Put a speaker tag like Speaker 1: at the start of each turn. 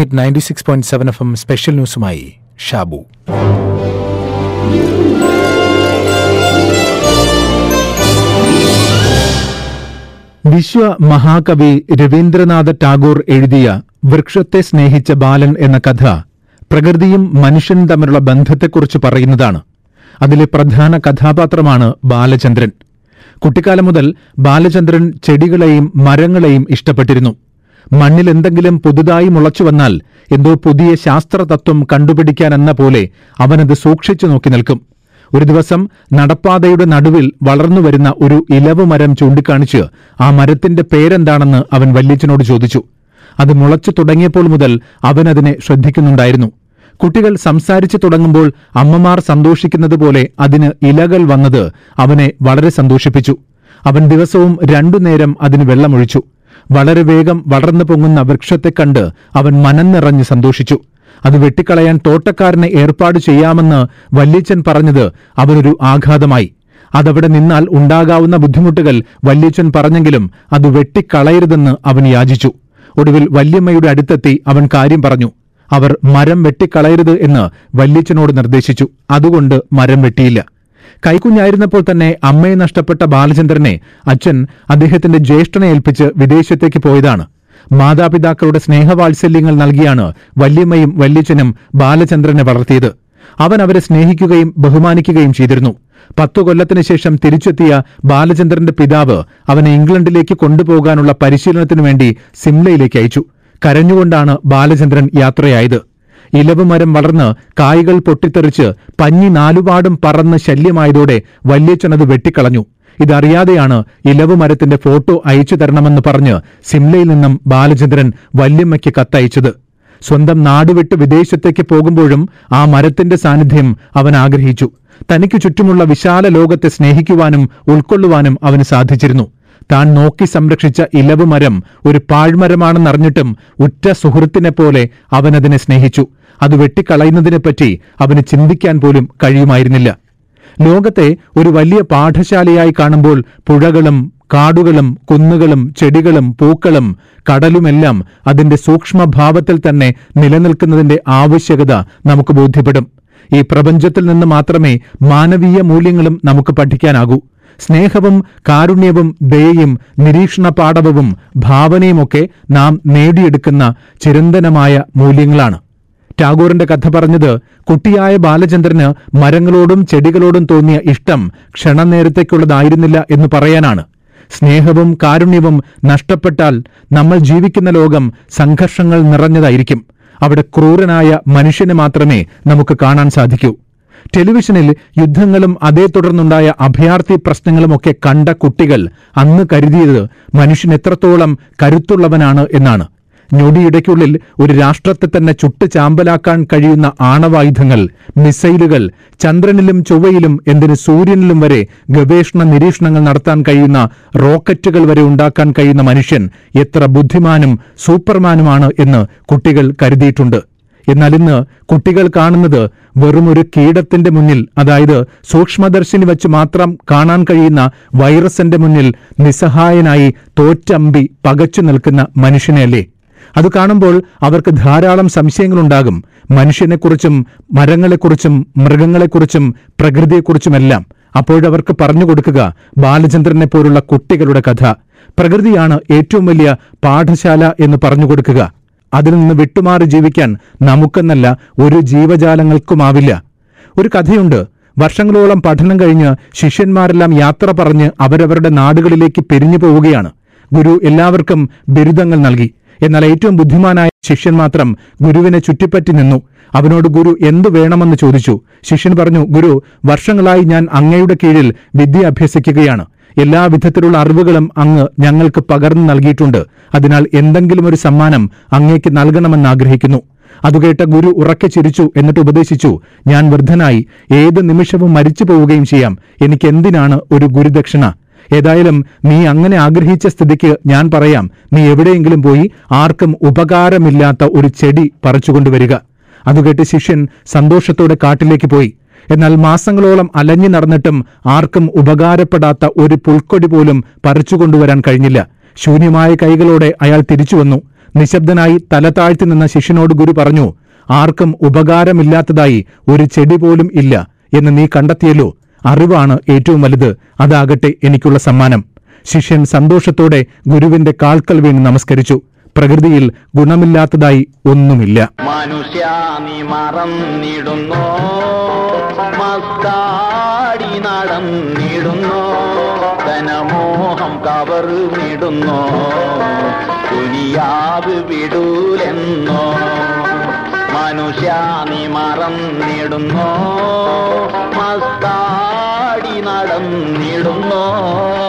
Speaker 1: Hit ninety six point seven F M special ന്യൂസുമായി Shabu.
Speaker 2: വിശ്വ മഹാകവി രവീന്ദ്രനാഥ ടാഗോർ എഴുതിയ വൃക്ഷത്തെ സ്നേഹിച്ച ബാലൻ എന്ന കഥ പ്രകൃതിയും മനുഷ്യനും തമ്മിലുള്ള ബന്ധത്തെക്കുറിച്ച് പറയുന്നതാണ്. അതിലെ പ്രധാന കഥാപാത്രമാണ് ബാലചന്ദ്രൻ. കുട്ടിക്കാലം മുതൽ ബാലചന്ദ്രൻ ചെടികളെയും മരങ്ങളെയും ഇഷ്ടപ്പെട്ടിരുന്നു. മണ്ണിൽ എന്തെങ്കിലും പുതുതായി മുളച്ചു വന്നാൽ എന്തോ പുതിയ ശാസ്ത്രതത്വം കണ്ടുപിടിക്കാനെന്ന പോലെ അവനത് സൂക്ഷിച്ചു നോക്കി നിൽക്കും. ഒരു ദിവസം നടപ്പാതയുടെ നടുവിൽ വളർന്നു വളർന്നുവരുന്ന ഒരു ഇലവ് മരം ചൂണ്ടിക്കാണിച്ച് ആ മരത്തിന്റെ പേരെന്താണെന്ന് അവൻ വല്യച്ഛനോട് ചോദിച്ചു. അത് മുളച്ചു തുടങ്ങിയപ്പോൾ മുതൽ അവൻ അതിനെ ശ്രദ്ധിക്കുന്നുണ്ടായിരുന്നു. കുട്ടികൾ സംസാരിച്ചു തുടങ്ങുമ്പോൾ അമ്മമാർ സന്തോഷിക്കുന്നത് പോലെ അതിന് ഇലകൾ വന്നത് അവനെ വളരെ സന്തോഷിപ്പിച്ചു. അവൻ ദിവസവും രണ്ടു നേരം അതിന് വെള്ളമൊഴിച്ചു. വളരെ വേഗം വളർന്നു പൊങ്ങുന്ന വൃക്ഷത്തെ കണ്ട് അവൻ മനം നിറഞ്ഞ് സന്തോഷിച്ചു. അത് വെട്ടിക്കളയാൻ തോട്ടക്കാരനെ ഏർപ്പാട് ചെയ്യാമെന്ന് വല്യച്ചൻ പറഞ്ഞത് അവനൊരു ആഘാതമായി. അതവിടെ നിന്നാൽ ഉണ്ടാകാവുന്ന ബുദ്ധിമുട്ടുകൾ വല്യച്ചൻ പറഞ്ഞെങ്കിലും അത് വെട്ടിക്കളയരുതെന്ന് അവൻ യാചിച്ചു. ഒടുവിൽ വല്യമ്മയുടെ അടുത്തെത്തി അവൻ കാര്യം പറഞ്ഞു. അവർ മരം വെട്ടിക്കളയരുത് എന്ന് വല്യച്ചനോട് നിർദ്ദേശിച്ചു. അതുകൊണ്ട് മരം വെട്ടിയില്ല. കൈക്കുഞ്ഞായിരുന്നപ്പോൾ തന്നെ അമ്മയെ നഷ്ടപ്പെട്ട ബാലചന്ദ്രനെ അച്ഛൻ അദ്ദേഹത്തിന്റെ ജ്യേഷ്ഠനെ ഏൽപ്പിച്ച് വിദേശത്തേക്ക് പോയതാണ്. മാതാപിതാക്കളുടെ സ്നേഹവാത്സല്യങ്ങൾ നൽകിയാണ് വല്യമ്മയും വല്യച്ഛനും ബാലചന്ദ്രനെ വളർത്തിയത്. അവൻ അവരെ സ്നേഹിക്കുകയും ബഹുമാനിക്കുകയും ചെയ്തിരുന്നു. പത്തു കൊല്ലത്തിനു ശേഷം തിരിച്ചെത്തിയ ബാലചന്ദ്രന്റെ പിതാവ് അവനെ ഇംഗ്ലണ്ടിലേക്ക് കൊണ്ടുപോകാനുള്ള പരിശീലനത്തിനു വേണ്ടി സിംലയിലേക്ക് അയച്ചു. കരഞ്ഞുകൊണ്ടാണ് ബാലചന്ദ്രൻ യാത്രയായത്. ഇലവ് മരം വളർന്ന് കായ്കൾ പൊട്ടിത്തെറിച്ച് പഞ്ഞി നാലുപാടും പറന്ന് ശല്യമായതോടെ വല്യച്ഛനത് വെട്ടിക്കളഞ്ഞു. ഇതറിയാതെയാണ് ഇലവുമരത്തിന്റെ ഫോട്ടോ അയച്ചു തരണമെന്ന് പറഞ്ഞ് സിംലയിൽ നിന്നും ബാലചന്ദ്രൻ വല്യമ്മയ്ക്ക് കത്തയച്ചത്. സ്വന്തം നാടുവിട്ട് വിദേശത്തേക്ക് പോകുമ്പോഴും ആ മരത്തിന്റെ സാന്നിധ്യം അവൻ ആഗ്രഹിച്ചു. തനിക്ക് ചുറ്റുമുള്ള വിശാല ലോകത്തെ സ്നേഹിക്കുവാനും ഉൾക്കൊള്ളുവാനും അവന് സാധിച്ചിരുന്നു. താൻ നോക്കി സംരക്ഷിച്ച ഇലവുമരം ഒരു പാഴ്മരമാണെന്നറിഞ്ഞിട്ടും ഉറ്റ സുഹൃത്തിനെ പോലെ അവനതിനെ സ്നേഹിച്ചു. അത് വെട്ടിക്കളയുന്നതിനെപ്പറ്റി അവന് ചിന്തിക്കാൻ പോലും കഴിയുമായിരുന്നില്ല. ലോകത്തെ ഒരു വലിയ പാഠശാലയായി കാണുമ്പോൾ പുഴകളും കാടുകളും കുന്നുകളും ചെടികളും പൂക്കളും കടലുമെല്ലാം അതിന്റെ സൂക്ഷ്മഭാവത്തിൽ തന്നെ നിലനിൽക്കുന്നതിന്റെ ആവശ്യകത നമുക്ക് ബോധ്യപ്പെടും. ഈ പ്രപഞ്ചത്തിൽ നിന്ന് മാത്രമേ മാനവീയ മൂല്യങ്ങളും നമുക്ക് പഠിക്കാനാകൂ. സ്നേഹവും കാരുണ്യവും ദയയും നിരീക്ഷണ പാഠവവും ഭാവനയുമൊക്കെ നാം നേടിയെടുക്കുന്ന ചിരന്തനമായ മൂല്യങ്ങളാണ്. ടാഗോറിന്റെ കഥ പറഞ്ഞത് കുട്ടിയായ ബാലചന്ദ്രന് മരങ്ങളോടും ചെടികളോടും തോന്നിയ ഇഷ്ടം ക്ഷണനേരത്തേക്കുള്ളതായിരുന്നില്ല എന്ന് പറയാനാണ്. സ്നേഹവും കാരുണ്യവും നഷ്ടപ്പെട്ടാൽ നമ്മൾ ജീവിക്കുന്ന ലോകം സംഘർഷങ്ങൾ നിറഞ്ഞതായിരിക്കും. അവിടെ ക്രൂരനായ മനുഷ്യനെ മാത്രമേ നമുക്ക് കാണാൻ സാധിക്കൂ. ടെലിവിഷനിൽ യുദ്ധങ്ങളും അതേ തുടർന്നുണ്ടായ അഭയാർത്ഥി പ്രശ്നങ്ങളുമൊക്കെ കണ്ട കുട്ടികൾ അന്ന് കരുതിയത് മനുഷ്യൻ എത്രത്തോളം കരുത്തുള്ളവനാണ് എന്നാണ്. ഞൊടിയിടയ്ക്കുള്ളിൽ ഒരു രാഷ്ട്രത്തെ തന്നെ ചുട്ട് ചാമ്പലാക്കാൻ കഴിയുന്ന ആണവായുധങ്ങൾ മിസൈലുകൾ ചന്ദ്രനിലും ചൊവ്വയിലും എന്തിന് സൂര്യനിലും വരെ ഗവേഷണ നിരീക്ഷണങ്ങൾ നടത്താൻ കഴിയുന്ന റോക്കറ്റുകൾ വരെ ഉണ്ടാക്കാൻ കഴിയുന്ന മനുഷ്യൻ എത്ര ബുദ്ധിമാനും സൂപ്പർമാനുമാണ് എന്ന് കുട്ടികൾ കരുതിയിട്ടുണ്ട്. എന്നാൽ ഇന്ന് കുട്ടികൾ കാണുന്നത് വെറും ഒരു കീടത്തിന്റെ മുന്നിൽ അതായത് സൂക്ഷ്മദർശിനി വെച്ച് മാത്രം കാണാൻ കഴിയുന്ന വൈറസിന്റെ മുന്നിൽ നിസ്സഹായനായി തോറ്റമ്പി പകച്ചു നിൽക്കുന്ന മനുഷ്യനെയല്ലേ? അത് കാണുമ്പോൾ അവർക്ക് ധാരാളം സംശയങ്ങളുണ്ടാകും. മനുഷ്യനെക്കുറിച്ചും മരങ്ങളെക്കുറിച്ചും മൃഗങ്ങളെക്കുറിച്ചും പ്രകൃതിയെക്കുറിച്ചുമെല്ലാം. അപ്പോഴവർക്ക് പറഞ്ഞു കൊടുക്കുക ബാലചന്ദ്രനെ പോലുള്ള കുട്ടികളുടെ കഥ. പ്രകൃതിയാണ് ഏറ്റവും വലിയ പാഠശാല എന്ന് പറഞ്ഞു കൊടുക്കുക. അതിൽ നിന്ന് വിട്ടുമാറി ജീവിക്കാൻ നമുക്കെന്നല്ല ഒരു ജീവജാലങ്ങൾക്കുമാവില്ല. ഒരു കഥയുണ്ട്. വർഷങ്ങളോളം പഠനം കഴിഞ്ഞ് ശിഷ്യന്മാരെല്ലാം യാത്ര പറഞ്ഞ് അവരവരുടെ നാടുകളിലേക്ക് പിരിഞ്ഞു പോവുകയാണ്. ഗുരു എല്ലാവർക്കും ബിരുദങ്ങൾ നൽകി. എന്നാൽ ഏറ്റവും ബുദ്ധിമാനായ ശിഷ്യൻ മാത്രം ഗുരുവിനെ ചുറ്റിപ്പറ്റി നിന്നു. അവനോട് ഗുരു എന്തു വേണമെന്ന് ചോദിച്ചു. ശിഷ്യൻ പറഞ്ഞു ഗുരു വർഷങ്ങളായി ഞാൻ അങ്ങയുടെ കീഴിൽ വിദ്യ അഭ്യസിക്കുകയാണ്. എല്ലാ വിധത്തിലുള്ള അറിവുകളും അങ്ങ് ഞങ്ങൾക്ക് പകർന്നു നൽകിയിട്ടുണ്ട്. അതിനാൽ എന്തെങ്കിലും ഒരു സമ്മാനം അങ്ങേക്ക് നൽകണമെന്ന് ആഗ്രഹിക്കുന്നു. അതുകേട്ട ഗുരു ഉറക്കെ ചിരിച്ചു എന്നിട്ട് ഉപദേശിച്ചു ഞാൻ വൃദ്ധനായി. ഏത് നിമിഷവും മരിച്ചു പോവുകയും ചെയ്യാം. എനിക്ക് എന്തിനാണ് ഒരു ഗുരുദക്ഷിണ? ഏതായാലും നീ അങ്ങനെ ആഗ്രഹിച്ച സ്ഥിതിക്ക് ഞാൻ പറയാം. നീ എവിടെയെങ്കിലും പോയി ആർക്കും ഉപകാരമില്ലാത്ത ഒരു ചെടി പറിച്ചുകൊണ്ടുവരിക. അതുകേട്ട് ശിഷ്യൻ സന്തോഷത്തോടെ കാട്ടിലേക്ക് പോയി. എന്നാൽ മാസങ്ങളോളം അലഞ്ഞു നടന്നിട്ടും ആർക്കും ഉപകാരപ്പെടാത്ത ഒരു പുൽക്കൊടി പോലും പറിച്ചുകൊണ്ടുവരാൻ കഴിഞ്ഞില്ല. ശൂന്യമായ കൈകളോടെ അയാൾ തിരിച്ചു വന്നു. നിശബ്ദനായി തല താഴ്ത്തി നിന്ന ശിഷ്യനോട് ഗുരു പറഞ്ഞു ആർക്കും ഉപകാരമില്ലാത്തതായി ഒരു ചെടി പോലും ഇല്ല. എന്ന് നീ കണ്ടെത്തിയല്ലോ. അറിവാണ് ഏറ്റവും വലുത്. അതാകട്ടെ എനിക്കുള്ള സമ്മാനം. ശിഷ്യൻ സന്തോഷത്തോടെ ഗുരുവിന്റെ കാൽക്കൽ വീണ് നമസ്കരിച്ചു. പ്രകൃതിയിൽ ഗുണമില്ലാത്തതായി ഒന്നുമില്ല.
Speaker 3: മനുഷ്യ നീ മറന്നിടുന്നു. മസ്താടി മസ്താടി നടന്നിടുന്നു